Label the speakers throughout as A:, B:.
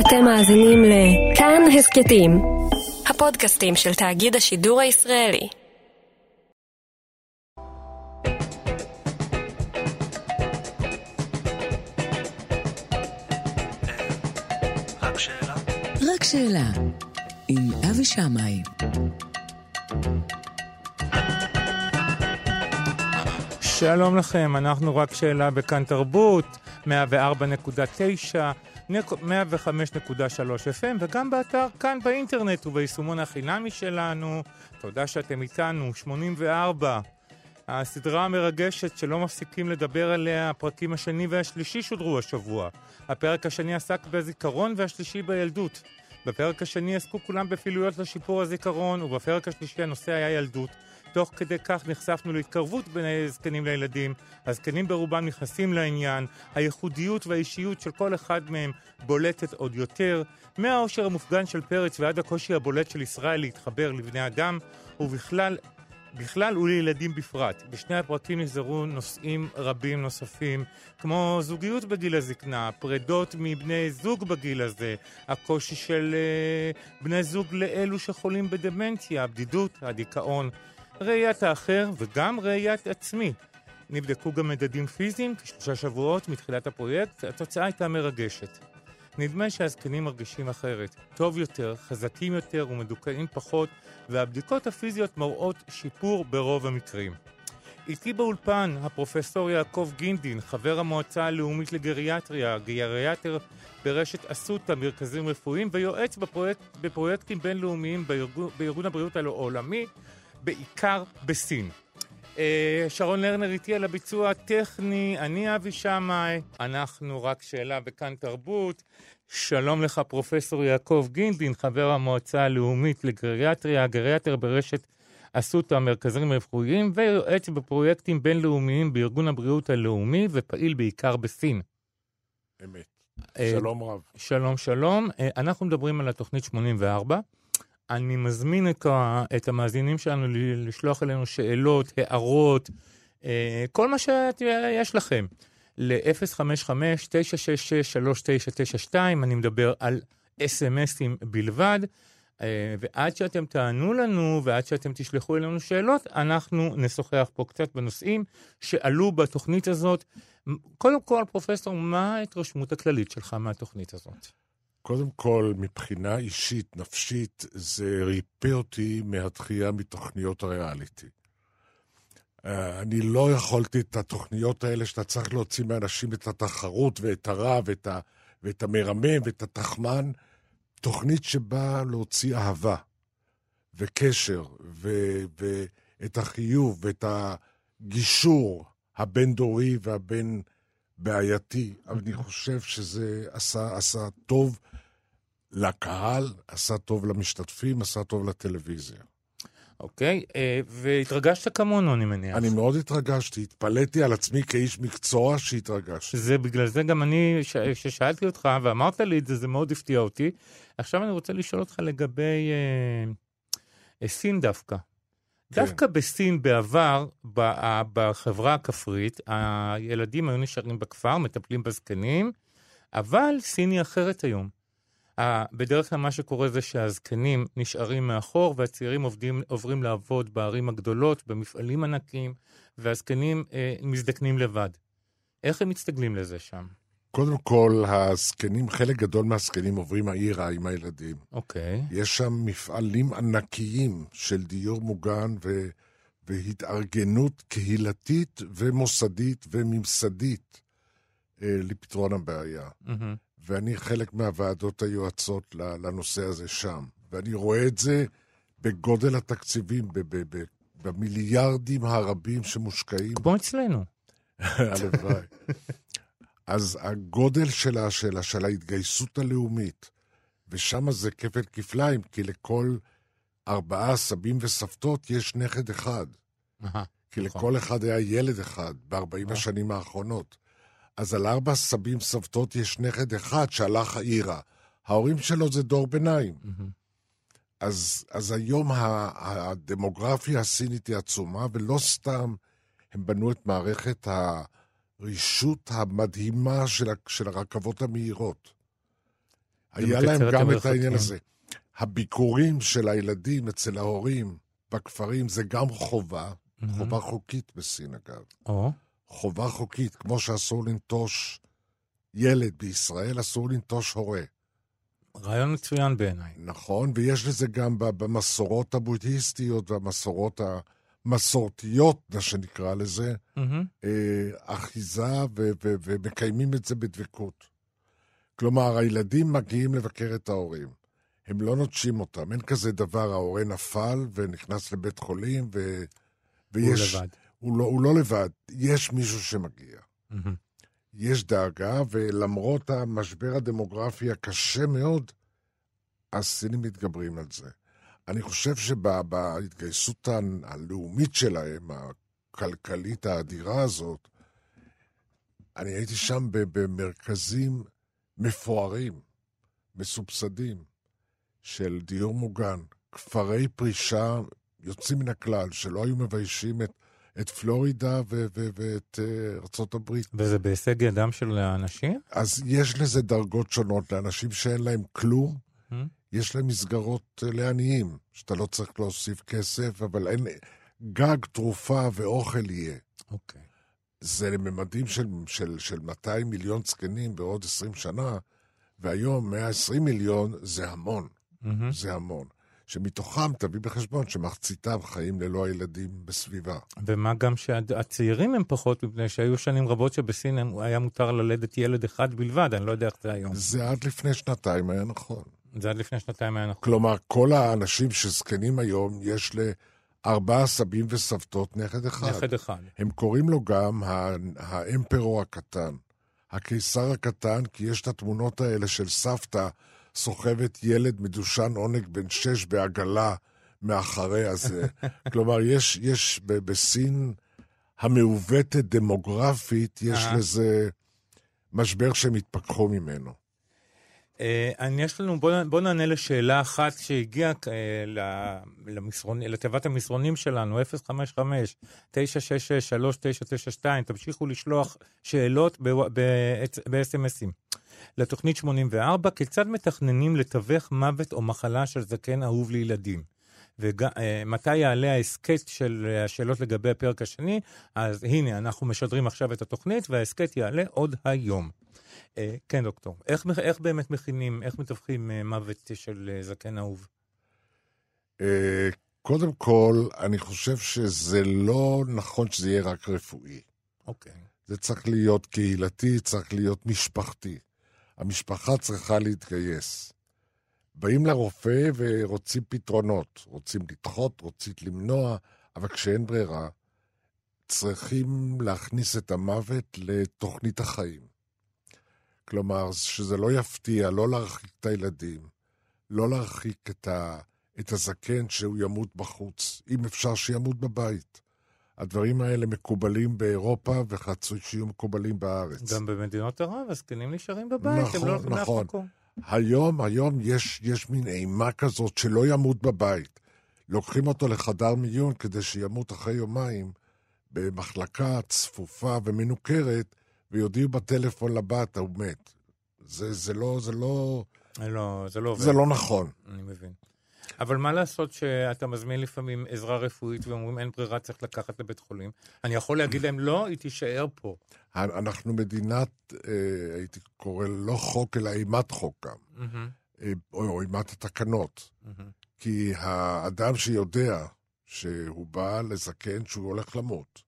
A: אתם מאזינים לכאן הסכתים, הפודקאסטים של תאגיד השידור הישראלי.
B: רק שאלה.
C: רק שאלה, עם אבי שמאי.
D: שלום לכם, אנחנו רק שאלה בכאן תרבות, 104.9, 105.3 FM, וגם באתר כאן באינטרנט וביישומון החינמי שלנו. תודה שאתם איתנו, 84. הסדרה המרגשת שלא מפסיקים לדבר עליה, הפרקים השני והשלישי שודרו השבוע. הפרק השני עסק בזיכרון והשלישי בילדות. בפרק השני עסקו כולם בפעילויות לשיפור הזיכרון, ובפרק השלישי הנושא היה ילדות. תוך כדי כך נחשפנו להתקרבות בין הזקנים לילדים, הזקנים ברובם נכנסים לעניין, הייחודיות והאישיות של כל אחד מהם בולטת עוד יותר, מהאושר המופגן של פרץ ועד הקושי הבולט של ישראל להתחבר לבני אדם, ובכלל בכלל ולילדים בפרט. בשני הפרקים נגזרו נושאים רבים נוספים, כמו זוגיות בגיל הזקנה, פרדות מבני זוג בגיל הזה, הקושי של uh, בני זוג לאלו שחולים בדמנציה, הבדידות, הדיכאון, ראיית האחר וגם ראיית עצמי. נבדקו גם מדדים פיזיים כשלושה שבועות מתחילת הפרויקט, התוצאה הייתה מרגשת. נדמה שהזקנים מרגישים אחרת, טוב יותר, חזקים יותר ומדוכאים פחות, והבדיקות הפיזיות מראות שיפור ברוב המקרים. איתי באולפן הפרופסור יעקב גינדין, חבר המועצה הלאומית לגריאטריה, גריאטר ברשת אסותא, מרכזים רפואיים, ויועץ בפרויקט, בפרויקטים בינלאומיים בארגון, בארגון הבריאות העולמי, בעיקר בסין. אה, שרון לרנר איתי על הביצוע הטכני, אני אבי שמאי, אנחנו רק שאלה בכאן תרבות. שלום לך פרופסור יעקב גינדין, חבר המועצה הלאומית לגריאטריה, גריאטר ברשת אסותא המרכזים הרפואיים ויועץ בפרויקטים בינלאומיים בארגון הבריאות הלאומי ופעיל בעיקר בסין.
E: אמת.
D: אה,
E: שלום רב.
D: שלום שלום, אה, אנחנו מדברים על התוכנית 84. אני מזמין את, ה, את המאזינים שלנו לשלוח אלינו שאלות, הערות, אה, כל מה שיש לכם. ל-055-966-3992, אני מדבר על אס.אם.אסים בלבד. אה, ועד שאתם תענו לנו ועד שאתם תשלחו אלינו שאלות, אנחנו נשוחח פה קצת בנושאים שעלו בתוכנית הזאת. קודם כל, פרופסור, מה ההתרשמות הכללית שלך מהתוכנית הזאת?
E: קודם כל, מבחינה אישית, נפשית, זה ריפא אותי מהתחייה מתוכניות הריאליטי. Uh, אני לא יכולתי את התוכניות האלה שאתה צריך להוציא מאנשים את התחרות ואת הרע ואת, ה, ואת המרמם ואת התחמן. תוכנית שבאה להוציא אהבה וקשר ו, ואת החיוב ואת הגישור הבין-דורי והבין-בעייתי. אבל אני חושב שזה עשה, עשה טוב לקהל, עשה טוב למשתתפים, עשה טוב לטלוויזיה.
D: אוקיי, אה, והתרגשת כמונו, אני מניח.
E: אני מאוד התרגשתי, התפלאתי על עצמי כאיש מקצוע שהתרגשתי.
D: שזה בגלל זה גם אני, כששאלתי אותך ואמרת לי את זה, זה מאוד הפתיע אותי. עכשיו אני רוצה לשאול אותך לגבי אה, אה, סין דווקא.
E: כן.
D: דווקא בסין בעבר, בחברה הכפרית, הילדים היו נשארים בכפר, מטפלים בזקנים, אבל סין היא אחרת היום. בדרך כלל מה שקורה זה שהזקנים נשארים מאחור והצעירים עובדים, עוברים לעבוד בערים הגדולות, במפעלים ענקיים, והזקנים אה, מזדקנים לבד. איך הם מסתגלים לזה שם?
E: קודם כל, הזקנים, חלק גדול מהזקנים עוברים העירה עם הילדים.
D: אוקיי.
E: יש שם מפעלים ענקיים של דיור מוגן ו... והתארגנות קהילתית ומוסדית וממסדית אה, לפתרון הבעיה.
D: מהמם.
E: ואני חלק מהוועדות היועצות לנושא הזה שם. ואני רואה את זה בגודל התקציבים, במיליארדים הרבים שמושקעים.
D: כמו אצלנו.
E: הלוואי. אז הגודל שלה, שלה, של ההתגייסות הלאומית, ושם זה כפל כפליים, כי לכל ארבעה סבים וסבתות יש נכד אחד. כי
D: נכון.
E: לכל אחד היה ילד אחד ב-40
D: אה.
E: השנים האחרונות. אז על ארבע סבים סבתות יש נכד אחד שהלך העירה. ההורים שלו זה דור ביניים.
D: מהמם.
E: אז, אז היום הדמוגרפיה הסינית היא עצומה, ולא סתם הם בנו את מערכת הרישות המדהימה של, של הרכבות המהירות. היה להם גם את. העניין הזה. הביקורים של הילדים אצל ההורים בכפרים זה גם חובה, חובה חוקית בסין אגב.
D: או,
E: חובה חוקית, כמו שאסור לנטוש ילד בישראל, אסור לנטוש הורה.
D: רעיון מצוין בעיניי.
E: נכון, ויש לזה גם במסורות הבודהיסטיות והמסורות המסורתיות, מה שנקרא לזה. אה, אחיזה ו- ו- ומקיימים את זה בדבקות. כלומר, הילדים מגיעים לבקר את ההורים. הם לא נוטשים אותם, אין כזה דבר, ההורה נפל ונכנס לבית חולים ו...
D: הוא
E: ויש...
D: לבד.
E: הוא לא, הוא לא לבד, יש מישהו שמגיע.
D: מהמם.
E: יש דאגה, ולמרות המשבר הדמוגרפי הקשה מאוד, הסינים מתגברים על זה. אני חושב שבהתגייסות הלאומית שלהם, הכלכלית האדירה הזאת, אני הייתי שם במרכזים מפוארים, מסובסדים, של דיור מוגן, כפרי פרישה יוצאים מן הכלל, שלא היו מביישים את, את פלורידה ו- ו- ואת ארצות הברית.
D: וזה בהישג ידם של האנשים?
E: אז יש לזה דרגות שונות לאנשים שאין להם כלום.
D: Mm.
E: יש להם מסגרות אה, לעניים, שאתה לא צריך להוסיף כסף, אבל אין... גג, תרופה ואוכל יהיה.
D: אוקיי.
E: זה לממדים של, של, של 200 מיליון זקנים בעוד 20 שנה, והיום 120 מיליון זה המון,
D: מהמם.
E: זה המון. שמתוכם תביא בחשבון שמחציתם חיים ללא הילדים בסביבה.
D: ומה גם שהצעירים הם פחות, מפני שהיו שנים רבות שבסין היה מותר ללדת ילד אחד בלבד, אני לא יודע איך זה היום.
E: זה עד לפני שנתיים היה נכון.
D: זה עד לפני שנתיים היה נכון.
E: כלומר, כל האנשים שזקנים היום, יש לארבעה סבים וסבתות נכד אחד.
D: נכד אחד.
E: הם קוראים לו גם ה- האמפרור הקטן, הקיסר הקטן, כי יש את התמונות האלה של סבתא סוחבת ילד מדושן עונג בן שש בעגלה מאחריה. זה, כלומר, יש, יש ב- בסין המעוותת דמוגרפית, יש. לזה משבר שהם התפכחו ממנו.
D: אה, אני- יש לנו, בוא, בוא נענה לשאלה אחת שהגיעה אה, ל- למסרון, לתיבת המסרונים שלנו, 055-966-3992. תמשיכו לשלוח שאלות ב-SMSים. לתוכנית 84, כיצד מתכננים לתווך מוות או מחלה של זקן אהוב לילדים? ומתי יעלה ההסכת של השאלות לגבי הפרק השני? אז הנה, אנחנו משדרים עכשיו את התוכנית, וההסכת יעלה עוד היום. אה, כן, דוקטור. איך, איך באמת מכינים, איך מתווכים אה, מוות של אה, זקן אהוב?
E: אה, קודם כל, אני חושב שזה לא נכון שזה יהיה רק רפואי.
D: אוקיי.
E: זה צריך להיות קהילתי, צריך להיות משפחתי. המשפחה צריכה להתגייס. באים לרופא ורוצים פתרונות, רוצים לדחות, רוצים למנוע, אבל כשאין ברירה, צריכים להכניס את המוות לתוכנית החיים. כלומר, שזה לא יפתיע, לא להרחיק את הילדים, לא להרחיק את, ה, את הזקן שהוא ימות בחוץ, אם אפשר שימות בבית. הדברים האלה מקובלים באירופה וחצוי שיהיו מקובלים בארץ.
D: גם במדינות ערב, הזקנים נשארים בבית,
E: נכון,
D: הם לא הולכים לאף
E: נכון.
D: מקום.
E: היום, היום יש, יש מין אימה כזאת שלא ימות בבית. לוקחים אותו לחדר מיון כדי שימות אחרי יומיים במחלקה צפופה ומנוכרת, ויודיעו בטלפון לבת, הוא מת. זה, זה לא, זה לא,
D: לא, זה לא עובד.
E: זה לא נכון.
D: אני מבין. אבל מה לעשות שאתה מזמין לפעמים עזרה רפואית ואומרים אין ברירה, צריך לקחת לבית חולים? אני יכול להגיד להם לא, היא תישאר פה.
E: אנחנו מדינת, אה, הייתי קורא לא חוק, אלא אימת חוק גם, אה, או, אימת התקנות. כי האדם שיודע שהוא בא לזקן שהוא הולך למות,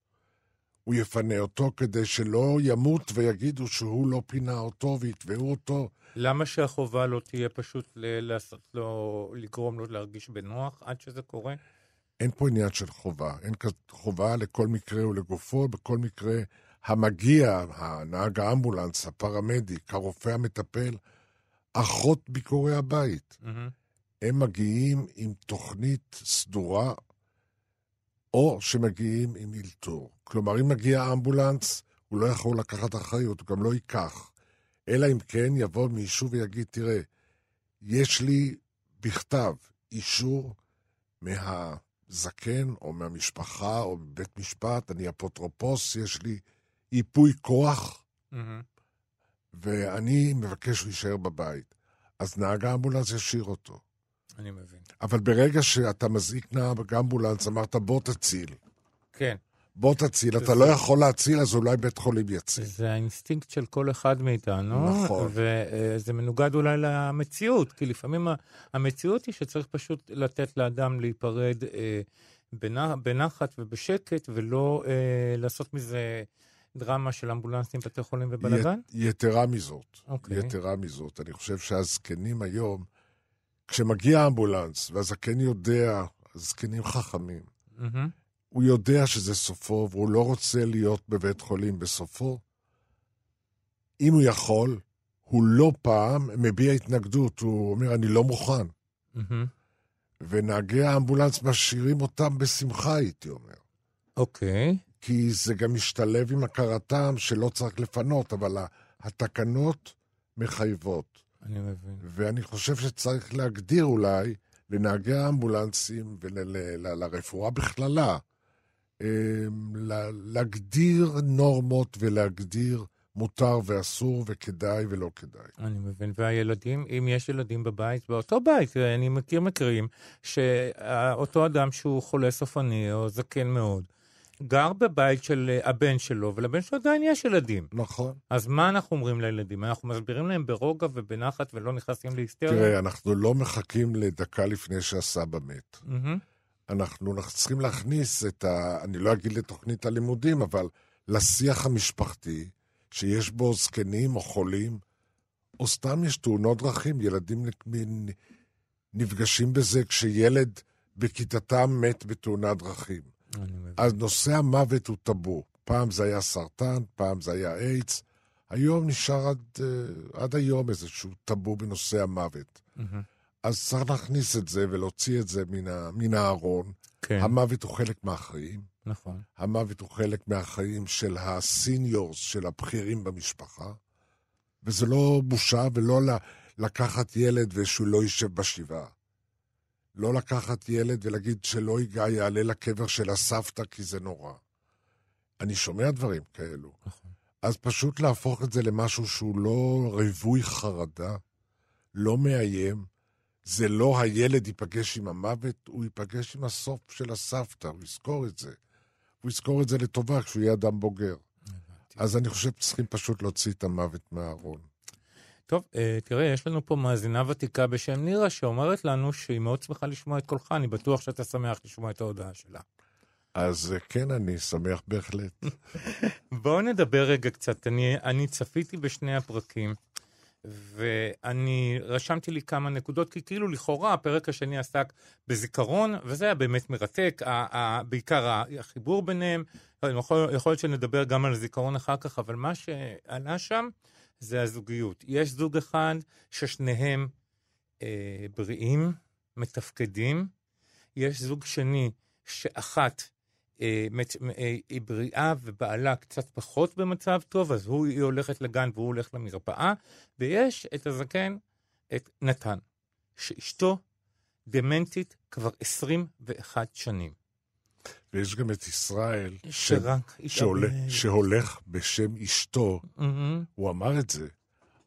E: הוא יפנה אותו כדי שלא ימות ויגידו שהוא לא פינה אותו ויתבעו אותו.
D: למה שהחובה לא תהיה פשוט ל- לעשות לו, לגרום לו להרגיש בנוח עד שזה קורה?
E: אין פה עניין של חובה, אין חובה לכל מקרה ולגופו, בכל מקרה המגיע, הנהג האמבולנס, הפרמדיק, הרופא המטפל, אחות ביקורי הבית.
D: מהמם.
E: הם מגיעים עם תוכנית סדורה, או שמגיעים עם אלתור. כלומר, אם מגיע אמבולנס, הוא לא יכול לקחת אחריות, הוא גם לא ייקח. אלא אם כן יבוא מישהו ויגיד, תראה, יש לי בכתב אישור מהזקן או מהמשפחה או מבית משפט, אני אפוטרופוס, יש לי ייפוי כוח,
D: מהמם.
E: ואני מבקש להישאר בבית. אז נהג האמבולנס ישאיר אותו.
D: אני מבין.
E: אבל ברגע שאתה מזעיק נהג אמבולנס, אמרת בוא תציל.
D: כן.
E: בוא תציל, אתה לא יכול להציל, אז אולי בית חולים יציל.
D: זה האינסטינקט של כל אחד מאיתנו.
E: נכון.
D: וזה מנוגד אולי למציאות, כי לפעמים המציאות היא שצריך פשוט לתת לאדם להיפרד אה, בנ- בנחת ובשקט, ולא אה, לעשות מזה דרמה של אמבולנסים, בתי חולים ובלאגן.
E: יתרה מזאת,
D: אוקיי.
E: יתרה מזאת, אני חושב שהזקנים היום, כשמגיע אמבולנס והזקן יודע, הזקנים חכמים,
D: מהמם.
E: הוא יודע שזה סופו והוא לא רוצה להיות בבית חולים בסופו. אם הוא יכול, הוא לא פעם מביע התנגדות, הוא אומר, אני לא מוכן.
D: מהמם.
E: ונהגי האמבולנס משאירים אותם בשמחה, הייתי אומר.
D: אוקיי.
E: כי זה גם משתלב עם הכרתם שלא צריך לפנות, אבל התקנות מחייבות.
D: אני מבין.
E: ואני חושב שצריך להגדיר אולי לנהגי האמבולנסים ולרפואה בכללה, אמ, לה- להגדיר נורמות ולהגדיר מותר ואסור וכדאי ולא כדאי.
D: אני מבין. והילדים, אם יש ילדים בבית, באותו בית, אני מכיר מקרים שאותו אדם שהוא חולה סופני או זקן מאוד, גר בבית של הבן שלו, ולבן שלו עדיין יש ילדים.
E: נכון.
D: אז מה אנחנו אומרים לילדים? אנחנו מסבירים להם ברוגע ובנחת ולא נכנסים להיסטריה?
E: תראה, אנחנו לא מחכים לדקה לפני שהסבא מת.
D: מהמם.
E: אנחנו צריכים להכניס את ה... אני לא אגיד לתוכנית הלימודים, אבל לשיח המשפחתי, שיש בו זקנים או חולים, או סתם יש תאונות דרכים, ילדים נפגשים בזה כשילד בכיתתם מת בתאונת דרכים. אז נושא המוות הוא טאבו. פעם זה היה סרטן, פעם זה היה איידס. היום נשאר עד, אה, עד היום איזשהו טאבו בנושא המוות.
D: מהמם.
E: אז צריך להכניס את זה ולהוציא את זה מן, ה, מן הארון.
D: כן,
E: המוות הוא חלק מהחיים.
D: נכון.
E: המוות הוא חלק מהחיים של הסיניורס, של הבכירים במשפחה. וזה לא בושה ולא לקחת ילד ושהוא לא יישב בשבעה. לא לקחת ילד ולהגיד שלא ייגע, יעלה לקבר של הסבתא כי זה נורא. אני שומע דברים כאלו.
D: נכון.
E: אז פשוט להפוך את זה למשהו שהוא לא רווי חרדה, לא מאיים. זה לא הילד ייפגש עם המוות, הוא ייפגש עם הסוף של הסבתא, הוא יזכור את זה. הוא יזכור את זה לטובה כשהוא יהיה אדם בוגר. אז אני חושב שצריכים פשוט להוציא את המוות מהארון.
D: טוב, אה, תראה, יש לנו פה מאזינה ותיקה בשם נירה, שאומרת לנו שהיא מאוד שמחה לשמוע את קולך, אני בטוח שאתה שמח לשמוע את ההודעה שלה.
E: אז אה, כן, אני שמח בהחלט.
D: בואו נדבר רגע קצת. אני, אני צפיתי בשני הפרקים, ואני רשמתי לי כמה נקודות, כי כאילו לכאורה הפרק השני עסק בזיכרון, וזה היה באמת מרתק, ה, ה, בעיקר החיבור ביניהם. יכול, יכול להיות שנדבר גם על זיכרון אחר כך, אבל מה שעלה שם זה הזוגיות. יש זוג אחד ששניהם אה, בריאים, מתפקדים, יש זוג שני שאחת היא בריאה ובעלה קצת פחות במצב טוב, אז הוא, היא הולכת לגן והוא הולך למרפאה, ויש את הזקן, את נתן, שאשתו דמנטית כבר 21 שנים.
E: ויש גם את ישראל, ש...
D: שרק
E: שהולך,
D: התאבל.
E: שהולך בשם אשתו,
D: מהמם.
E: הוא אמר את זה.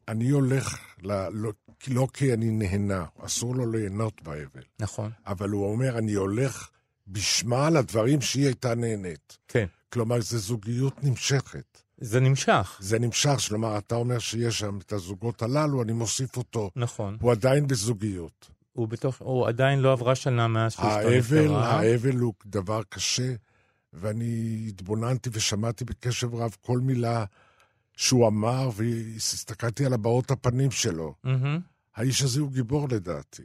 E: אני הולך, ל... לא, לא כי אני נהנה, אסור לו ליהנות באבל,
D: נכון,
E: אבל הוא אומר, אני הולך בשמה לדברים שהיא הייתה נהנית.
D: כן.
E: כלומר, זו זוגיות נמשכת.
D: זה נמשך,
E: זה נמשך, כלומר, אתה אומר שיש שם את הזוגות הללו, אני מוסיף אותו.
D: נכון.
E: הוא עדיין בזוגיות.
D: הוא בתוך, הוא עדיין לא עברה שנה מאז
E: האבל,
D: נפטרה.
E: האבל הוא דבר קשה, ואני התבוננתי ושמעתי בקשב רב כל מילה שהוא אמר, והסתכלתי על הבעות הפנים שלו.
D: מהמם.
E: האיש הזה הוא גיבור לדעתי.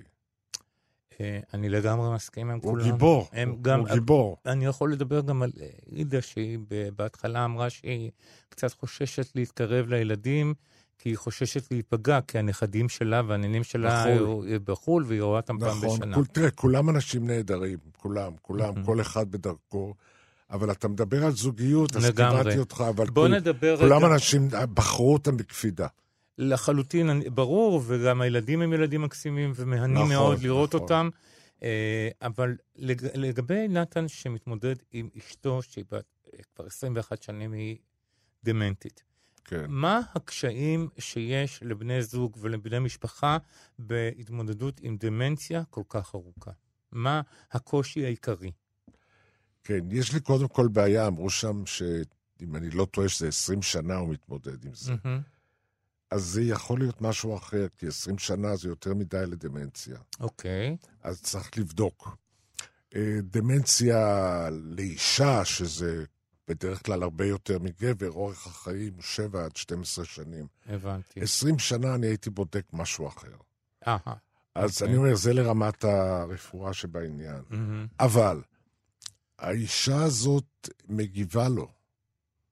D: אה, אני לגמרי מסכים עם
E: הוא
D: כולם.
E: גיבור,
D: הם
E: הוא
D: גם,
E: הוא גיבור.
D: אני יכול לדבר גם על אה, עידה, שהיא בהתחלה אמרה שהיא קצת חוששת להתקרב לילדים, כי היא חוששת להיפגע, כי הנכדים שלה והנינים שלה
E: בחו"ל.
D: היו בחו"ל, והיא רואה אותם פעם
E: נכון,
D: בשנה.
E: כול, תראה, כולם אנשים נהדרים, כולם, כולם. כל אחד בדרכו. אבל אתה מדבר על זוגיות, אז. קיבלתי אותך, אבל
D: בוא
E: כול,
D: נדבר
E: כולם
D: רגע,
E: אנשים, בחרו אותם בקפידה.
D: לחלוטין, ברור, וגם הילדים הם ילדים מקסימים ומהנים
E: נכון,
D: מאוד לראות
E: נכון.
D: אותם. אה, אבל לג- לגבי נתן שמתמודד עם אשתו, שהיא אה, כבר 21 שנים, היא דמנטית.
E: כן.
D: מה הקשיים שיש לבני זוג ולבני משפחה בהתמודדות עם דמנציה כל כך ארוכה? מה הקושי העיקרי?
E: כן, יש לי קודם כל בעיה, אמרו שם שאם אני לא טועה שזה 20 שנה הוא מתמודד עם זה.
D: מהמם.
E: אז זה יכול להיות משהו אחר, כי 20 שנה זה יותר מדי לדמנציה.
D: אוקיי.
E: אז צריך לבדוק. אה, דמנציה לאישה, שזה בדרך כלל הרבה יותר מגבר, אורך החיים הוא 7 עד 12 שנים.
D: הבנתי.
E: 20 שנה אני הייתי בודק משהו אחר.
D: אהה.
E: אז
D: אוקיי.
E: אני אומר, זה לרמת הרפואה שבעניין.
D: מהמם.
E: אבל האישה הזאת מגיבה לו.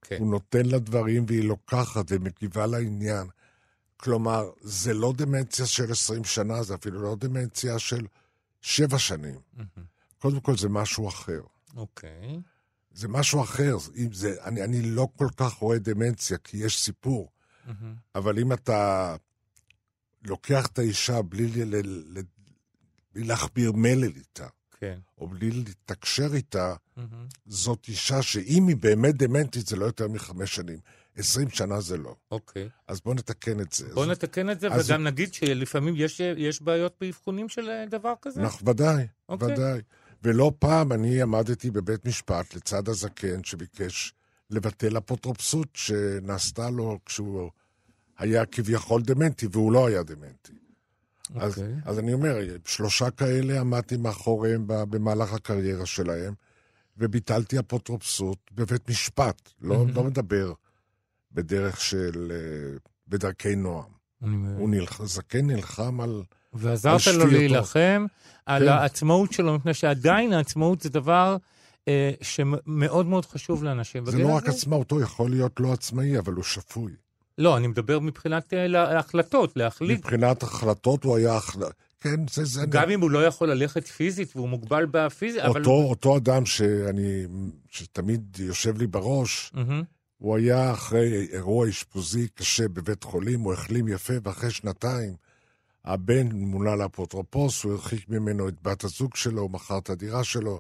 D: כן.
E: הוא נותן לה דברים והיא לוקחת ומגיבה לעניין. כלומר, זה לא דמנציה של 20 שנה, זה אפילו לא דמנציה של 7 שנים. קודם כל, זה משהו אחר.
D: אוקיי.
E: זה משהו אחר. אם זה, אני, אני לא כל כך רואה דמנציה, כי יש סיפור. אבל אם אתה לוקח את האישה בלי, ל, ל, בלי להכביר מלל איתה,
D: כן.
E: או בלי לתקשר איתה,
D: מהמם.
E: זאת אישה שאם היא באמת דמנטית, זה לא יותר מחמש שנים. עשרים שנה זה לא.
D: אוקיי.
E: אז בואו נתקן את זה.
D: בוא
E: אז-
D: נתקן את זה,
E: אז-
D: וגם נגיד שלפעמים יש, יש בעיות באבחונים של אה, דבר כזה.
E: אנחנו ודאי,
D: אוקיי.
E: ודאי. ולא פעם אני עמדתי בבית משפט לצד הזקן שביקש לבטל אפוטרופסות שנעשתה לו כשהוא היה כביכול דמנטי, והוא לא היה דמנטי. אז,
D: אוקיי.
E: אז אני אומר, שלושה כאלה עמדתי מאחוריהם במהלך הקריירה שלהם, וביטלתי אפוטרופסות בבית משפט. לא,
D: מהמם.
E: לא מדבר בדרך של... אה, בדרכי נועם.
D: אני.
E: הוא נלח... זקן נלחם על...
D: ועזרת לו
E: שפיותו.
D: להילחם על
E: כן.
D: העצמאות שלו, מפני שעדיין העצמאות זה דבר אה, שמאוד מאוד חשוב לאנשים.
E: זה לא רק. עצמאות, הוא יכול להיות לא עצמאי, אבל הוא שפוי.
D: לא, אני מדבר מבחינת אה, ההחלטות, להחליט.
E: מבחינת החלטות הוא היה... כן, זה... זה
D: גם אם הוא לא יכול ללכת פיזית והוא מוגבל בפיזית, אבל...
E: אותו, אותו אדם שאני, שתמיד יושב לי בראש,
D: מהמם.
E: הוא היה אחרי אירוע אשפוזי קשה בבית חולים, הוא החלים יפה, ואחרי שנתיים הבן מונה לאפוטרופוס, הוא הרחיק ממנו את בת הזוג שלו, הוא מכר את הדירה שלו.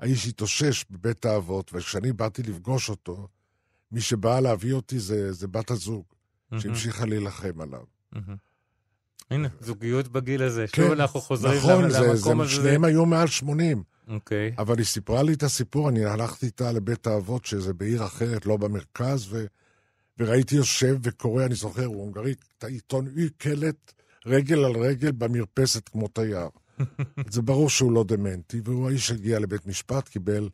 E: האיש התאושש בבית האבות, וכשאני באתי לפגוש אותו, מי שבאה להביא אותי זה, זה בת הזוג,
D: מהמם.
E: שהמשיכה להילחם עליו.
D: מהמם. הנה, זוגיות בגיל הזה.
E: כן,
D: שוב אנחנו חוזרים
E: נכון, זה,
D: למקום הזה.
E: שניהם היו מעל 80.
D: אוקיי.
E: אבל היא סיפרה לי את הסיפור, אני הלכתי איתה לבית האבות, שזה בעיר אחרת, לא במרכז, ו... וראיתי יושב וקורא, אני זוכר, הוא הונגרי, את העיתון אי קלט, רגל על רגל במרפסת כמו תייר. זה ברור שהוא לא דמנטי, והוא האיש הגיע לבית משפט, קיבל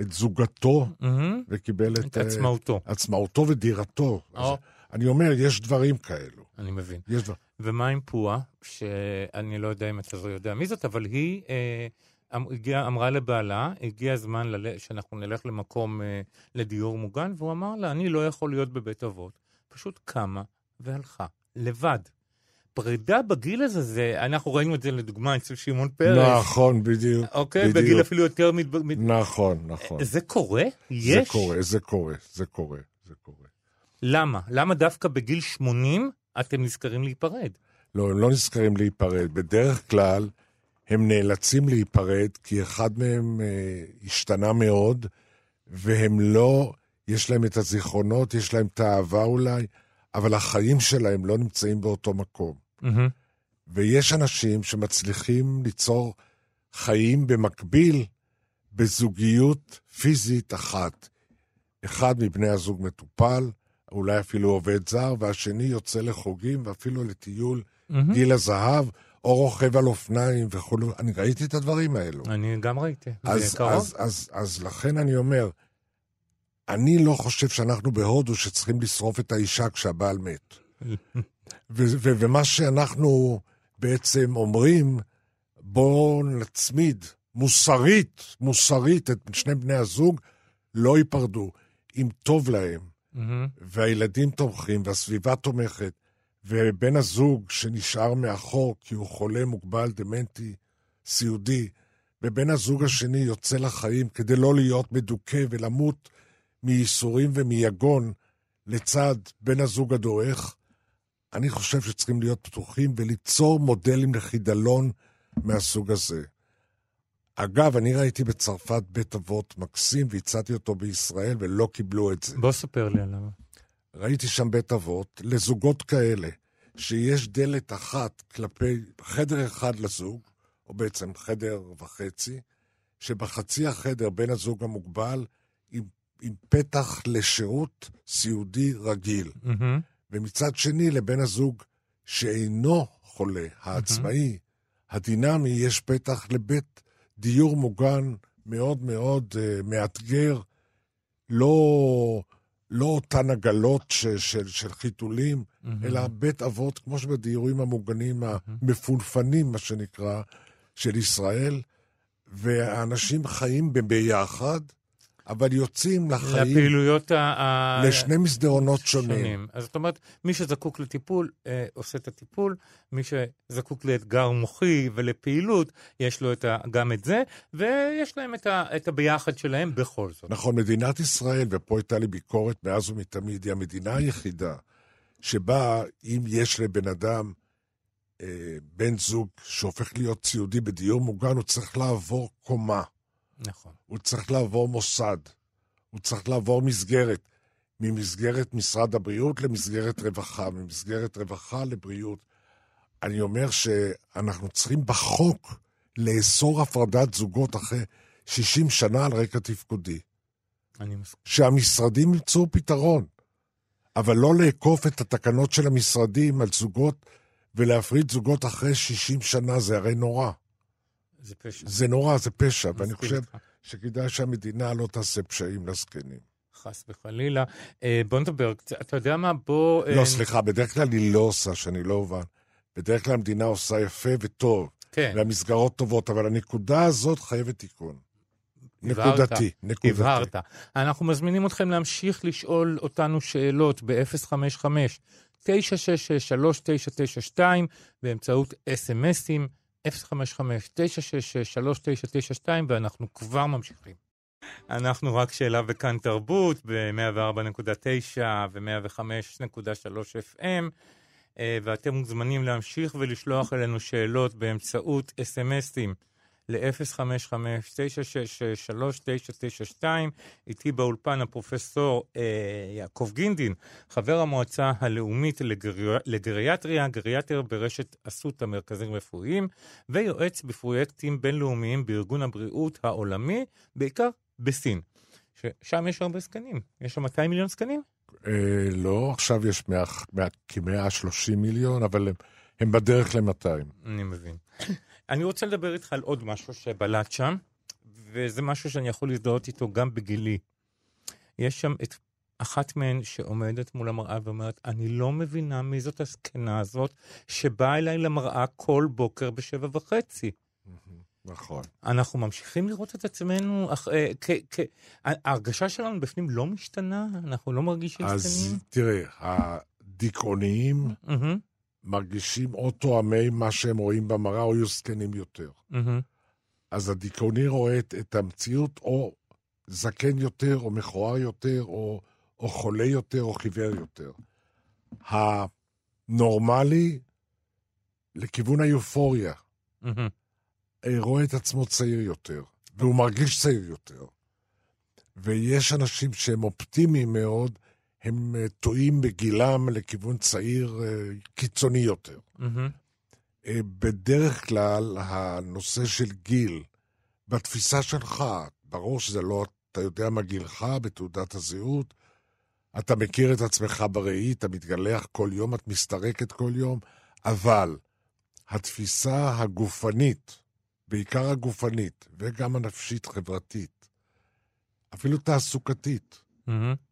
E: את זוגתו,
D: מהמם.
E: וקיבל את,
D: את עצמאותו.
E: אה, עצמאותו ודירתו. אז
D: או.
E: אני אומר, יש דברים כאלו.
D: אני מבין.
E: יש דבר...
D: ומה עם פועה, שאני לא יודע אם אתה יודע מי זאת, אבל היא אה, אמ- הגיעה, אמרה לבעלה, הגיע הזמן לל... שאנחנו נלך למקום אה, לדיור מוגן, והוא אמר לה, אני לא יכול להיות בבית אבות. פשוט קמה והלכה, לבד. פרידה בגיל הזה, זה, אנחנו ראינו את זה לדוגמה אצל שמעון פרס.
E: נכון, בדיוק.
D: אוקיי,
E: בדיוק.
D: בגיל אפילו יותר... מד...
E: נכון, נכון.
D: זה קורה?
E: זה
D: יש?
E: קורה, זה קורה, זה קורה, זה קורה.
D: למה? למה דווקא בגיל 80 אתם נזכרים להיפרד?
E: לא, הם לא נזכרים להיפרד. בדרך כלל הם נאלצים להיפרד כי אחד מהם אה, השתנה מאוד, והם לא, יש להם את הזיכרונות, יש להם את האהבה אולי, אבל החיים שלהם לא נמצאים באותו מקום.
D: מהמם.
E: ויש אנשים שמצליחים ליצור חיים במקביל בזוגיות פיזית אחת. אחד מבני הזוג מטופל, אולי אפילו עובד זר, והשני יוצא לחוגים ואפילו לטיול
D: מהמם.
E: גיל הזהב, או רוכב על אופניים וכו'. אני ראיתי את הדברים האלו.
D: אני גם ראיתי.
E: אז,
D: זה קרוב?
E: אז, אז, אז לכן אני אומר, אני לא חושב שאנחנו בהודו שצריכים לשרוף את האישה כשהבעל מת. ו- ו- ומה שאנחנו בעצם אומרים, בואו נצמיד מוסרית, מוסרית את שני בני הזוג, לא ייפרדו. אם טוב להם,
D: מהמם.
E: והילדים תומכים, והסביבה תומכת, ובן הזוג שנשאר מאחור כי הוא חולה מוגבל, דמנטי, סיעודי, ובן הזוג השני יוצא לחיים כדי לא להיות מדוכא ולמות מייסורים ומיגון לצד בן הזוג הדועך, אני חושב שצריכים להיות פתוחים וליצור מודלים לחידלון מהסוג הזה. אגב, אני ראיתי בצרפת בית אבות מקסים והצעתי אותו בישראל ולא קיבלו את זה.
D: בוא ספר לי עליו.
E: ראיתי שם בית אבות לזוגות כאלה, שיש דלת אחת כלפי חדר אחד לזוג, או בעצם חדר וחצי, שבחצי החדר בין הזוג המוגבל, עם, עם פתח לשירות סיעודי רגיל.
D: מהמם.
E: ומצד שני, לבן הזוג שאינו חולה, העצמאי, הדינמי, יש פתח לבית דיור מוגן מאוד מאוד uh, מאתגר, לא, לא אותן עגלות ש, של, של חיתולים, אלא בית אבות, כמו שבדיורים המוגנים המפונפנים, מה שנקרא, של ישראל, והאנשים חיים ביחד, אבל יוצאים לחיים
D: לפעילויות ה...
E: לשני מסדרונות שונים.
D: אז זאת אומרת, מי שזקוק לטיפול, אה, עושה את הטיפול, מי שזקוק לאתגר מוחי ולפעילות, יש לו את ה, גם את זה, ויש להם את, ה, את הביחד שלהם בכל זאת.
E: נכון, מדינת ישראל, ופה הייתה לי ביקורת מאז ומתמיד, היא המדינה היחידה שבה אם יש לבן אדם אה, בן זוג שהופך להיות סיעודי בדיור מוגן, הוא צריך לעבור קומה,
D: נכון.
E: הוא צריך לעבור מוסד, הוא צריך לעבור מסגרת, ממסגרת משרד הבריאות למסגרת רווחה, ממסגרת רווחה לבריאות. אני אומר שאנחנו צריכים בחוק לאסור הפרדת זוגות אחרי 60 שנה על רקע תפקודי.
D: אני מסכים.
E: שהמשרדים ימצאו פתרון, אבל לא לאכוף את התקנות של המשרדים על זוגות ולהפריד זוגות אחרי 60 שנה, זה הרי נורא.
D: זה פשע.
E: זה נורא, זה פשע, ואני חושב
D: איתך.
E: שכדאי שהמדינה לא תעשה פשעים לזקנים.
D: חס וחלילה. אה, בוא נדבר קצת, אתה יודע מה? בוא... אה,
E: לא, סליחה, בדרך כלל היא לא עושה, שאני לא אובן. בדרך כלל המדינה עושה יפה וטוב,
D: כן,
E: והמסגרות טובות, אבל הנקודה הזאת חייבת תיקון. נקודתי, נקודתי.
D: הבהרת. אנחנו מזמינים אתכם להמשיך לשאול אותנו שאלות ב-055-966-3992 באמצעות אס.אם.אסים 055-966-3992 ואנחנו כבר ממשיכים. אנחנו רק שאלה וכאן תרבות ב-104.9 ו-105.3 FM ואתם מוזמנים להמשיך ולשלוח אלינו שאלות באמצעות אס.אם.אסים ל-055-966-3992. איתי באולפן הפרופסור אה, יעקב גינדין, חבר המועצה הלאומית לגרי... לגריאטריה, גריאטר ברשת אסותא מרכזים רפואיים, ויועץ בפרויקטים בינלאומיים בארגון הבריאות העולמי, בעיקר בסין. ששם יש הרבה זקנים. יש שם 200 מיליון זקנים?
E: אה, לא, עכשיו יש מאה- מאה- כ-130 מיליון, אבל הם, הם בדרך ל-200.
D: אני מבין. אני רוצה לדבר איתך על עוד משהו שבלט שם, וזה משהו שאני יכול להזדהות איתו גם בגילי. יש שם את אחת מהן שעומדת מול המראה ואומרת, אני לא מבינה מי זאת הזקנה הזאת שבאה אליי למראה כל בוקר בשבע וחצי.
E: נכון.
D: אנחנו ממשיכים לראות את עצמנו, אח- אה, כ- כ- ההרגשה שלנו בפנים לא משתנה, אנחנו לא מרגישים
E: אז
D: זקנים.
E: תראה, הדיכאוניים
D: מהמם,
E: מרגישים או תואמי מה שהם רואים במראה, או יהיו זקנים יותר.
D: מהמם.
E: אז הדיכאוני רואה את, את המציאות או זקן יותר, או מכוער יותר, או, או חולה יותר, או חיוור יותר. הנורמלי, לכיוון האיופוריה,
D: מהמם.
E: אה, רואה את עצמו צעיר יותר, והוא מרגיש צעיר יותר. ויש אנשים שהם אופטימיים מאוד, הם אה, טועים בגילם לכיוון צעיר אה, קיצוני יותר. אה, בדרך כלל, הנושא של גיל, בתפיסה שלך, ברור שזה לא, אתה יודע מה גילך בתעודת הזהות, אתה מכיר את עצמך בראי, אתה מתגלח כל יום, את מסתרקת כל יום, אבל התפיסה הגופנית, בעיקר הגופנית, וגם הנפשית-חברתית, אפילו תעסוקתית,
D: מהמם.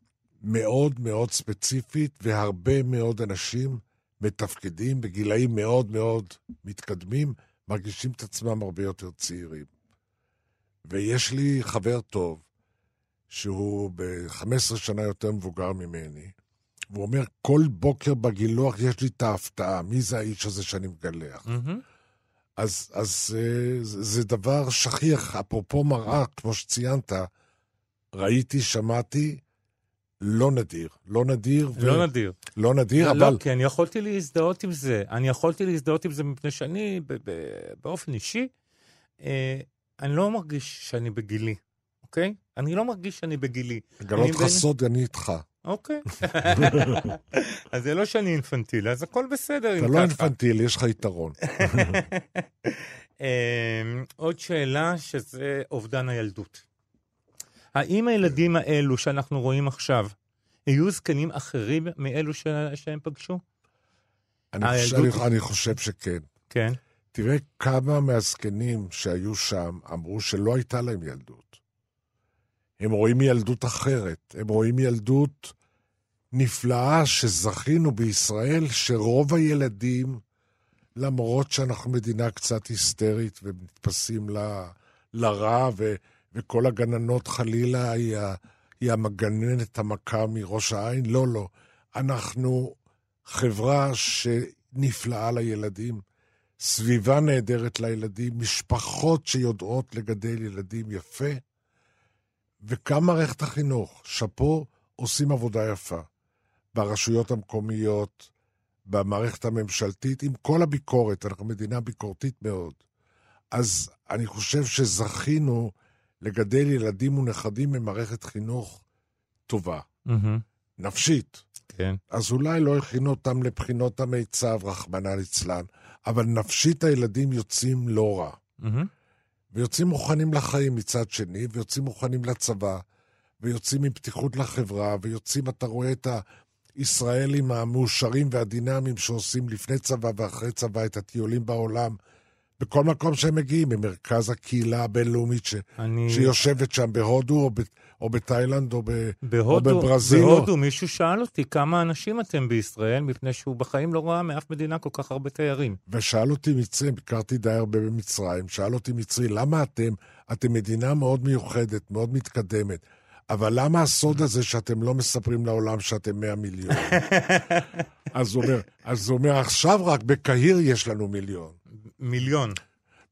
E: מאוד מאוד ספציפית, והרבה מאוד אנשים מתפקדים בגילאים מאוד מאוד מתקדמים, מרגישים את עצמם הרבה יותר צעירים. ויש לי חבר טוב, שהוא ב-15 שנה יותר מבוגר ממני, והוא אומר, כל בוקר בגילוח יש לי את ההפתעה, מי זה האיש הזה שאני מגלח?
D: מהמם.
E: אז, אז אה, זה, זה דבר שכיח, אפרופו מראה, כמו שציינת, ראיתי, שמעתי, לא נדיר. לא נדיר. ו...
D: לא נדיר.
E: לא נדיר,
D: לא,
E: אבל...
D: כי אני יכולתי להזדהות עם זה. אני יכולתי להזדהות עם זה מפני שאני, ב- ב- באופן אישי, אה, אני לא מרגיש שאני בגילי, אוקיי? אני לא מרגיש שאני בגילי.
E: לגלות לך
D: בין-
E: סוד, אני איתך.
D: אוקיי. אז זה לא שאני אינפנטיל, אז הכל בסדר.
E: אתה לא. אינפנטיל, יש לך יתרון.
D: אמ, עוד שאלה, שזה אובדן הילדות. האם הילדים האלו שאנחנו רואים עכשיו, יהיו זקנים אחרים מאלו ש... שהם פגשו?
E: אני חושב-
D: הילדות-
E: אני- אני חושב שכן.
D: כן.
E: תראה כמה מהזקנים שהיו שם אמרו שלא הייתה להם ילדות. הם רואים ילדות אחרת. הם רואים ילדות נפלאה שזכינו בישראל, שרוב הילדים, למרות שאנחנו מדינה קצת היסטרית ונתפסים ל, לרע, ו, וכל הגננות חלילה היא, היא המגננת המכה מראש העין, לא, לא. אנחנו חברה שנפלאה לילדים. סביבה נהדרת לילדים, משפחות שיודעות לגדל ילדים יפה, וגם מערכת החינוך, שאפו, עושים עבודה יפה. ברשויות המקומיות, במערכת הממשלתית, עם כל הביקורת, אנחנו מדינה ביקורתית מאוד. אז אני חושב שזכינו לגדל ילדים ונכדים במערכת חינוך טובה,
D: מהמם.
E: נפשית.
D: כן.
E: אז אולי לא הכינו אותם לבחינות המיצב, רחמנא ליצלן, אבל נפשית הילדים יוצאים לא רע.
D: מהמם.
E: ויוצאים מוכנים לחיים מצד שני, ויוצאים מוכנים לצבא, ויוצאים עם פתיחות לחברה, ויוצאים, אתה רואה את הישראלים המאושרים והדינמיים שעושים לפני צבא ואחרי צבא את הטיולים בעולם, בכל מקום שהם מגיעים, במרכז הקהילה הבינלאומית ש...
D: אני...
E: שיושבת שם בהודו, או, ב... או בתאילנד, או, ב...
D: בהודו,
E: או בברזיל. או-
D: בהודו מישהו שאל אותי כמה אנשים אתם בישראל, מפני שהוא בחיים לא ראה מאף מדינה כל כך הרבה תיירים.
E: ושאל אותי מצרי, ביקרתי די הרבה במצרים, שאל אותי מצרי, למה אתם, אתם מדינה מאוד מיוחדת, מאוד מתקדמת, אבל למה הסוד הזה שאתם לא מספרים לעולם שאתם 100 מיליון? אז הוא אומר, אז הוא אומר, עכשיו רק בקהיר יש לנו מיליון.
D: מיליון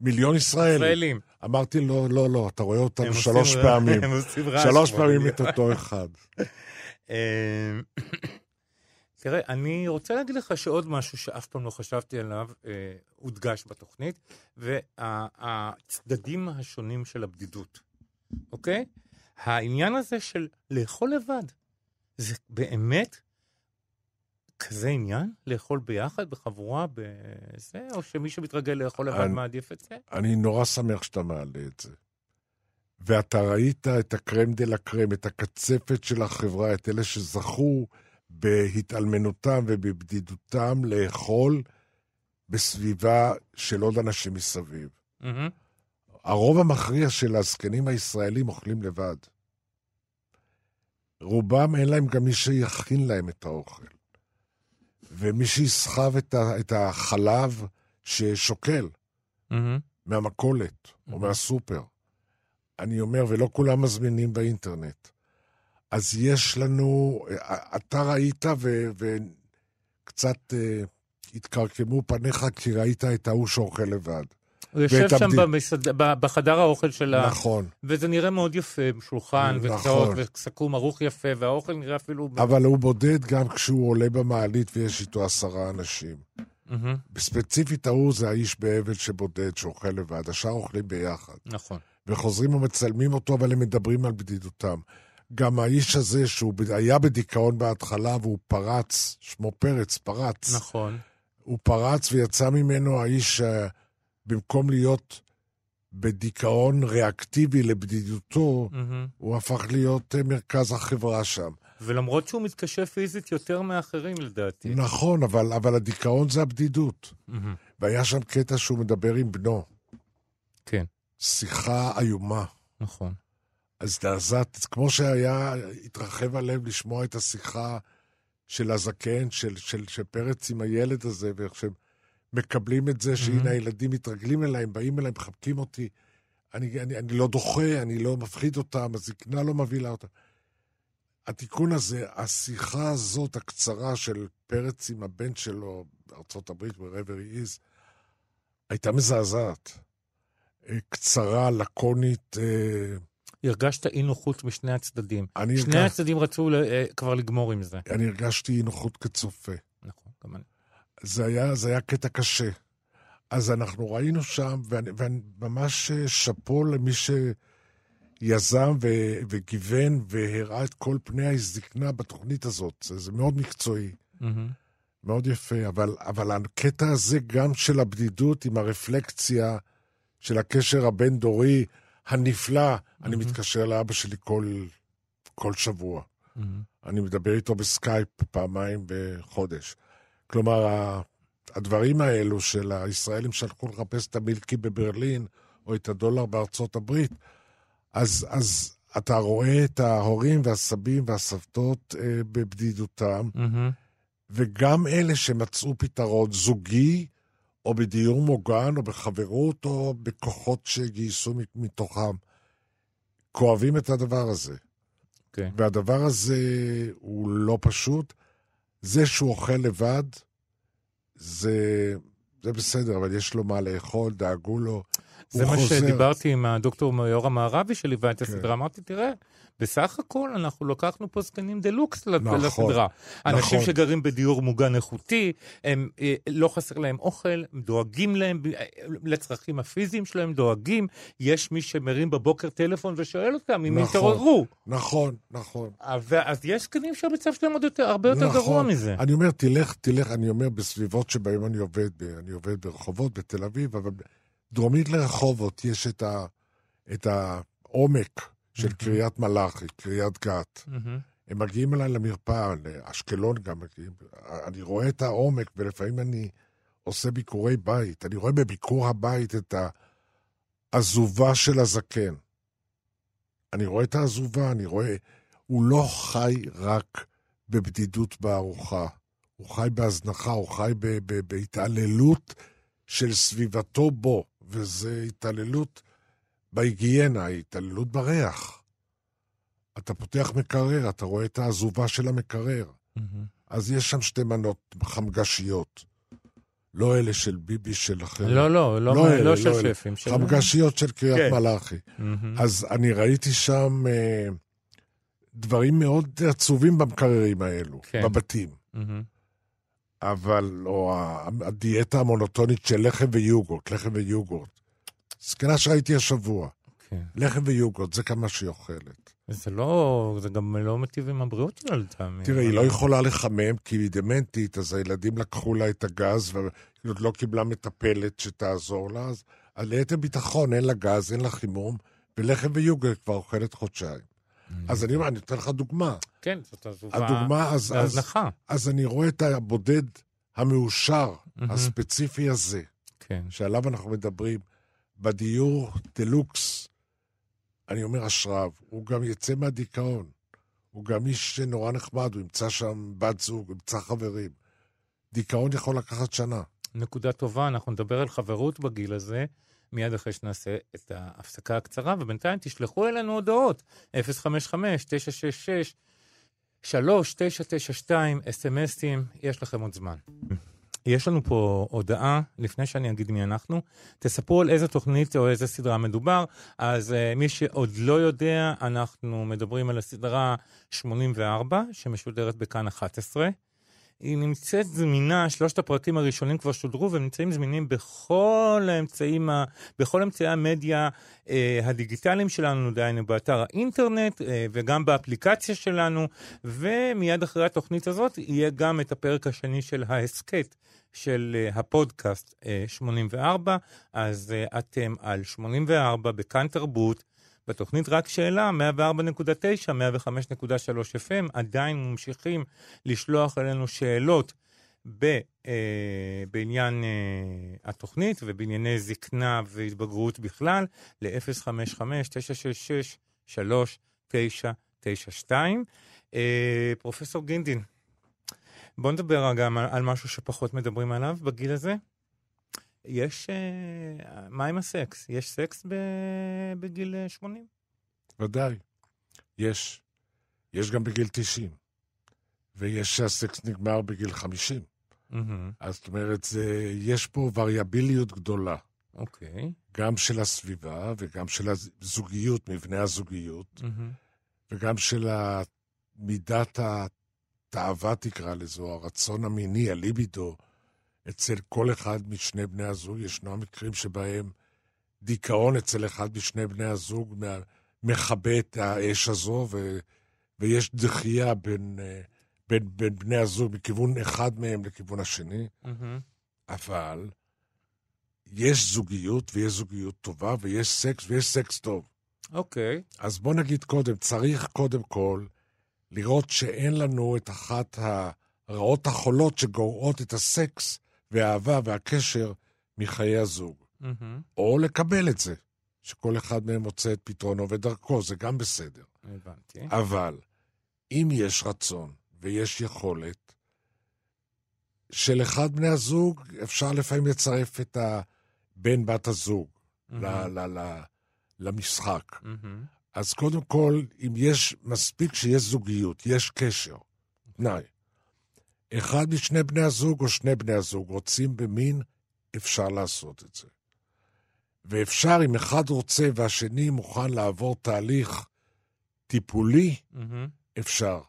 E: מיליון ישראלים.
D: ישראלים.
E: אמרתי לו, לא, לא, אתה רואה אותנו שלוש
D: רע-
E: פעמים.
D: הם עושים רעש
E: שלוש פעמים. את אותו אחד.
D: אה, תראה, אני רוצה להגיד לך שעוד משהו שאף פעם לא חשבתי עליו, אה, הודגש בתוכנית, והצדדים השונים של הבדידות, אוקיי? העניין הזה של לאכול לבד, זה באמת כזה עניין? לאכול ביחד, בחבורה, בזה? או שמי שמתרגל לאכול לבד מעדיף את זה?
E: אני נורא שמח שאתה מעלה את זה. ואתה ראית את הקרם דה לה קרם, את הקצפת של החברה, את אלה שזכו בהתאלמנותם ובבדידותם לאכול בסביבה של עוד אנשים מסביב.
D: מהמם.
E: הרוב המכריע של הזקנים הישראלים אוכלים לבד. רובם אין להם גם מי שיכין להם את האוכל. ומי שיסחב את, ה- את החלב ששוקל.
D: מהמם.
E: מהמכולת או מהסופר. אני אומר, ולא כולם מזמינים באינטרנט. אז יש לנו, אתה ראית ו, וקצת אה, התקרקמו פניך כי ראית את ההוא שאוכל לבד.
D: הוא יושב שם
E: הבדיד-
D: במסעד... ב- בחדר האוכל של ה...
E: נכון,
D: וזה נראה מאוד יפה, שולחן
E: נכון.
D: וסכו"ם ערוך יפה, והאוכל נראה אפילו...
E: אבל הוא בודד גם כשהוא עולה במעלית ויש איתו עשרה אנשים. בספציפית ההוא זה האיש באבל שבודד, שאוכל לבד, השאר אוכלים ביחד.
D: נכון.
E: וחוזרים ומצלמים אותו, אבל הם מדברים על בדידותם. גם האיש הזה, שהוא היה בדיכאון בהתחלה והוא פרץ, שמו פרץ, פרץ.
D: נכון.
E: הוא פרץ ויצא ממנו האיש, אה, במקום להיות בדיכאון ריאקטיבי לבדידותו,
D: מהמם.
E: הוא הפך להיות אה, מרכז החברה שם.
D: ולמרות שהוא מתקשה פיזית יותר מאחרים לדעתי.
E: נכון, אבל, אבל הדיכאון זה הבדידות.
D: מהמם,
E: והיה שם קטע שהוא מדבר עם בנו.
D: כן,
E: שיחה איומה.
D: נכון.
E: הזדעזעת, כמו שהיה, התרחב הלב לשמוע את השיחה של הזקן, של, של, של פרץ עם הילד הזה, ואיך שהם מקבלים את זה, שהנה
D: Mhm.
E: הילדים מתרגלים אליי, הם באים אליי, מחבקים אותי. אני, אני, אני לא דוחה, אני לא מפחיד אותם, הזקנה לא מבהילה אותם. התיקון הזה, השיחה הזאת הקצרה של פרץ עם הבן שלו בארצות הברית, wherever he is, הייתה מזעזעת. אה, קצרה, לקונית, אה,
D: הרגשת אי נוחות משני הצדדים. שני
E: הרגש-
D: הצדדים רצו אה, כבר לגמור עם זה.
E: אני הרגשתי אי נוחות כצופה.
D: נכון, גם אני.
E: זה היה, זה היה קטע קשה. אז אנחנו ראינו שם, ואני, ואני ממש אה, שאפו למי יזם ו- וגיוון והראה את כל פני הזקנה בתוכנית הזאת. זה, זה מאוד מקצועי,
D: מהמם.
E: מאוד יפה, אבל, אבל הקטע הזה גם של הבדידות עם הרפלקציה של הקשר הבין-דורי הנפלא, אני מתקשר לאבא שלי כל, כל שבוע.
D: מהמם.
E: אני מדבר איתו בסקייפ פעמיים בחודש. כלומר, הדברים האלו של הישראלים שהלכו לחפש את המילקי בברלין, או את הדולר בארצות הברית, אז, אז אתה רואה את ההורים והסבים והסבתות אה, בבדידותם,
D: מהמם.
E: וגם אלה שמצאו פתרון זוגי, או בדיור מוגן, או בחברות, או בכוחות שגייסו מתוכם, כואבים את הדבר הזה.
D: כן.
E: והדבר הזה הוא לא פשוט. זה שהוא אוכל לבד, זה, זה בסדר, אבל יש לו מה לאכול, דאגו לו.
D: זה מה
E: חוזר.
D: שדיברתי עם הדוקטור יורם מערבי שליווה את
E: כן.
D: הסדרה. אמרתי, תראה, בסך הכל אנחנו לקחנו פה זקנים דה לוקס
E: נכון,
D: לסדרה. אנשים
E: נכון.
D: שגרים בדיור מוגן איכותי, הם, אה, לא חסר להם אוכל, הם דואגים להם, אה, לצרכים הפיזיים שלהם, דואגים. יש מי שמרים בבוקר טלפון ושואל אותם אם
E: נכון.
D: יתעוררו.
E: נכון, נכון.
D: אז יש זקנים שהמצב שלהם עוד יותר, הרבה יותר
E: נכון.
D: גרוע מזה.
E: אני אומר, תלך, תלך, אני אומר, בסביבות שבהן אני עובד, אני עובד ברחובות, בתל אביב, אבל דרומית לרחובות יש את, ה, את העומק של קריית מלאכי, קריית גת. הם מגיעים אליי למרפאה, לאשקלון גם מגיעים. אני רואה את העומק, ולפעמים אני עושה ביקורי בית. אני רואה בביקור הבית את העזובה של הזקן. אני רואה את העזובה, אני רואה... הוא לא חי רק בבדידות בארוחה. הוא חי בהזנחה, הוא חי ב- ב- בהתעללות של סביבתו בו, וזה התעללות בהיגיינה, התעללות בריח. אתה פותח מקרר, אתה רואה את העזובה של המקרר.
D: מהמם.
E: אז יש שם שתי מנות חמגשיות. לא אלה של ביבי שלכם.
D: לא, לא, לא,
E: לא אלה,
D: לא של
E: לא.
D: שפים. של-
E: חמגשיות של קריית
D: כן.
E: מלאכי.
D: מהמם.
E: אז אני ראיתי שם אה, דברים מאוד עצובים במקררים האלו,
D: כן.
E: בבתים.
D: מהמם.
E: אבל, או הדיאטה המונוטונית של לחם ויוגורט, לחם ויוגורט. זקנה שראיתי השבוע,
D: כן.
E: לחם ויוגורט, זה כמה שהיא אוכלת.
D: זה לא, זה גם לא מיטיב עם הבריאות שלה לטעמי.
E: תראה, היא
D: אבל-
E: לא יכולה לחמם כי היא דמנטית, אז הילדים לקחו לה את הגז, והיא עוד לא קיבלה מטפלת שתעזור לה, אז ליתר ביטחון אין לה גז, אין לה חימום, ולחם ויוגורט כבר אוכלת חודשיים. אז אני אומר, אני אתן לך דוגמה.
D: כן, זאת עזובה.
E: הדוגמה, אז, אז. אז אני רואה את הבודד המאושר,
D: מהמם.
E: הספציפי הזה,
D: כן.
E: שעליו אנחנו מדברים, בדיור דלוקס, אני אומר אשריו, הוא גם יצא מהדיכאון. הוא גם איש נורא נחמד, הוא ימצא שם בת זוג, הוא ימצא חברים. דיכאון יכול לקחת שנה.
D: נקודה טובה, אנחנו נדבר על חברות בגיל הזה, מיד אחרי שנעשה את ההפסקה הקצרה, ובינתיים תשלחו אלינו הודעות, 055-966-3992, אס.אם.אסים, יש לכם עוד זמן. יש לנו פה הודעה, לפני שאני אגיד מי אנחנו, תספרו על איזה תוכנית או איזה סדרה מדובר. אז uh, מי שעוד לא יודע, אנחנו מדברים על הסדרה 84, שמשודרת בכאן 11. היא נמצאת זמינה, שלושת הפרקים הראשונים כבר שודרו, והם נמצאים זמינים בכל האמצעים, ה- בכל אמצעי המדיה אה, הדיגיטליים שלנו, דהיינו באתר האינטרנט אה, וגם באפליקציה שלנו, ומיד אחרי התוכנית הזאת יהיה גם את הפרק השני של ההסכת. של אה, הפודקאסט אה, 84, אז אה, אתם על 84 בכאן תרבות, בתוכנית רק שאלה, 104.9, 105.3 FM, עדיין ממשיכים לשלוח אלינו שאלות ב, אה, בעניין אה, התוכנית ובענייני זקנה והתבגרות בכלל, ל-0556-666-3992. אה, פרופסור גינדין, בוא נדבר גם על, על משהו שפחות מדברים עליו בגיל הזה. יש, אה, מה עם הסקס? יש סקס ב, בגיל אה, 80?
E: ודאי. יש. יש גם בגיל 90. ויש שהסקס נגמר בגיל 50.
D: מהמם,
E: אז זאת אומרת, זה, יש פה וריאביליות גדולה.
D: אוקיי.
E: גם של הסביבה וגם של הזוגיות, מבנה הזוגיות, וגם של מידת התאווה, תקרא לזה, או הרצון המיני, הליבידו, אצל כל אחד משני בני הזוג. ישנם מקרים שבהם דיכאון אצל אחד משני בני הזוג מכבה את האש הזו, ו, ויש דחייה בין, אה, בין, בין בני הזוג מכיוון אחד מהם לכיוון השני,
D: מהמם.
E: אבל יש זוגיות, ויש זוגיות טובה, ויש סקס, ויש סקס טוב.
D: אוקיי.
E: אז בוא נגיד קודם, צריך קודם כל לראות שאין לנו את אחת הרעות החולות שגורעות את הסקס והאהבה והקשר מחיי הזוג.
D: מהמם.
E: או לקבל את זה, שכל אחד מהם מוצא את פתרונו ודרכו, זה גם בסדר.
D: הבנתי.
E: אבל אם יש רצון ויש יכולת, של אחד בני הזוג אפשר לפעמים לצרף את הבן בת הזוג ל-
D: מהמם.
E: ל- ל- למשחק.
D: מהמם.
E: אז קודם כל, אם יש, מספיק שיש זוגיות, יש קשר, תנאי. אחד משני בני הזוג או שני בני הזוג רוצים במין, אפשר לעשות את זה. ואפשר, אם אחד רוצה והשני מוכן לעבור תהליך טיפולי,
D: מהמם.
E: אפשר.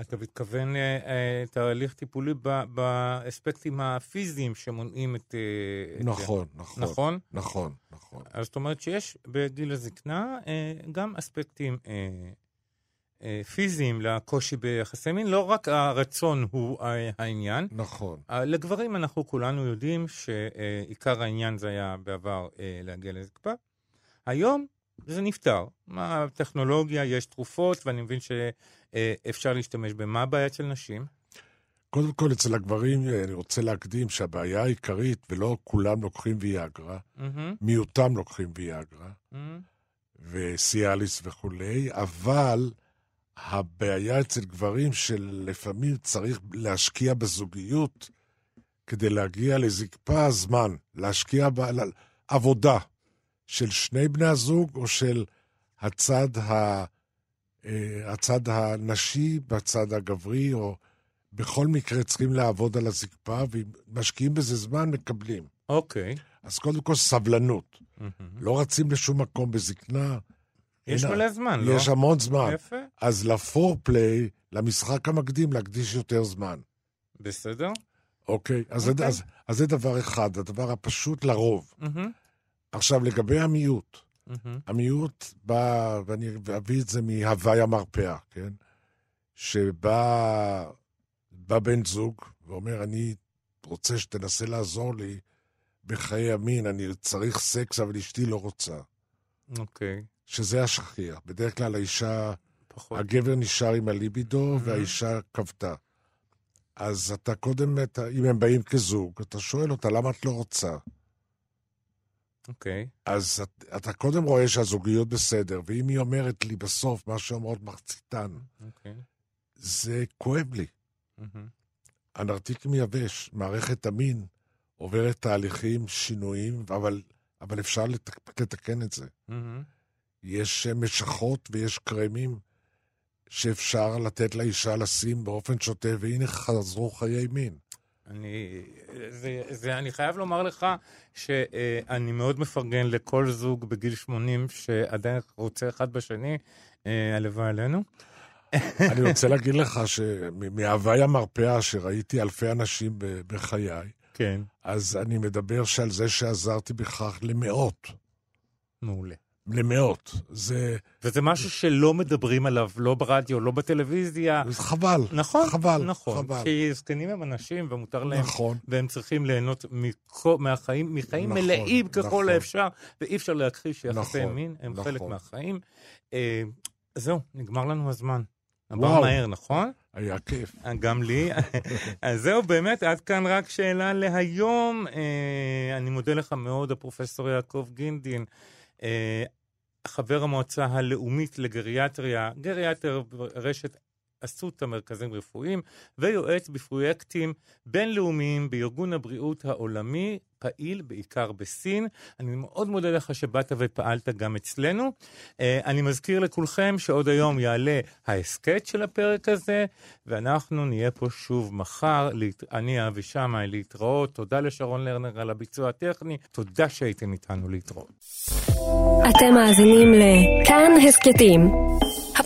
D: אתה מתכוון אה, אה, תהליך טיפולי באספקטים הפיזיים שמונעים את... אה, את זה.
E: נכון, נכון.
D: נכון?
E: נכון, נכון.
D: אז זאת אומרת שיש בגיל הזקנה אה, גם אספקטים אה, אה, פיזיים לקושי ביחסי מין, לא רק הרצון הוא אה, העניין.
E: נכון.
D: אה, לגברים אנחנו כולנו יודעים שעיקר העניין זה היה בעבר אה, להגיע לזקפה. היום זה נפתר. מה הטכנולוגיה, יש תרופות, ואני מבין שאפשר להשתמש במה הבעיה אצל נשים?
E: קודם כל, אצל הגברים, אה, אני רוצה להקדים שהבעיה העיקרית, ולא כולם לוקחים ויאגרה,
D: מהמם,
E: מיעוטם לוקחים ויאגרה,
D: מהמם,
E: וסיאליס וכולי, אבל הבעיה אצל גברים שלפעמים צריך להשקיע בזוגיות כדי להגיע לזקפה זמן, להשקיע בעבודה של שני בני הזוג או של הצד, ה, אה, הצד הנשי בצד הגברי, או בכל מקרה צריכים לעבוד על הזקפה, ואם משקיעים בזה זמן, מקבלים.
D: אוקיי.
E: אז קודם כל סבלנות.
D: מהמם.
E: לא רצים לשום מקום בזקנה.
D: יש מלא זמן, לא?
E: יש המון זמן.
D: יפה,
E: אז לפורפליי, למשחק המקדים, להקדיש יותר זמן.
D: בסדר.
E: אוקיי? אז,
D: אוקיי.
E: אז, אז זה דבר אחד, הדבר הפשוט לרוב.
D: מהמם,
E: עכשיו, לגבי המיעוט,
D: מהמם,
E: המיעוט בא, ואני אביא את זה מהוואי המרפאה, כן? שבא בא בן זוג ואומר, אני רוצה שתנסה לעזור לי בחיי המין, אני צריך סקס, אבל אשתי לא רוצה.
D: אוקיי.
E: שזה השכיח. בדרך כלל האישה,
D: פחות.
E: הגבר נשאר עם הליבידו
D: Mhm.
E: והאישה כבתה. אז אתה קודם, אתה, אם הם באים כזוג, אתה שואל אותה, למה את לא רוצה?
D: אוקיי.
E: אז את, אתה קודם רואה שהזוגיות בסדר, ואם היא אומרת לי בסוף מה שאומרות מחציתן,
D: אוקיי.
E: זה כואב לי.
D: מהמם,
E: הנרתיק מייבש, מערכת המין עוברת תהליכים, שינויים, אבל, אבל אפשר לתק, לתקן את זה.
D: מהמם.
E: יש משכות ויש קרמים שאפשר לתת לאישה לשים באופן שוטף, והנה חזרו חיי מין.
D: אני, זה, זה, אני חייב לומר לך שאני מאוד מפרגן לכל זוג בגיל 80 שעדיין רוצה אחד בשני, אה, הלוואי עלינו.
E: אני רוצה להגיד לך שמהווי המרפאה, שראיתי אלפי אנשים בחיי,
D: כן.
E: אז אני מדבר שעל זה שעזרתי בכך למאות.
D: מעולה.
E: למאות. זה,
D: וזה משהו שלא מדברים עליו, לא ברדיו, לא בטלוויזיה.
E: זה חבל.
D: נכון,
E: חבל.
D: נכון.
E: חבל.
D: כי זקנים הם אנשים ומותר להם,
E: נכון.
D: והם צריכים ליהנות מכל, מהחיים, מחיים
E: נכון,
D: מלאים ככל
E: נכון.
D: האפשר, ואי אפשר להכחיש שיחסי
E: נכון,
D: מין הם
E: נכון.
D: חלק מהחיים. אה, זהו, נגמר לנו הזמן. עבר. מהר, נכון?
E: היה כיף.
D: גם לי. אז זהו, באמת, עד כאן רק שאלה להיום. אה, אני מודה לך מאוד, הפרופסור יעקב גינדין, אה, חבר המועצה הלאומית לגריאטריה, גריאטר רשת אסותא מרכזים רפואיים, ויועץ בפרויקטים בינלאומיים בארגון הבריאות העולמי, פעיל בעיקר בסין. אני מאוד מודה לך שבאת ופעלת גם אצלנו. אה, אני מזכיר לכולכם שעוד היום יעלה ההסכת של הפרק הזה, ואנחנו נהיה פה שוב מחר. אני אבי שמאי להתראות. תודה לשרון לרנר על הביצוע הטכני. תודה שהייתם איתנו להתראות.
A: אתם מאזינים לכאן הסכתים,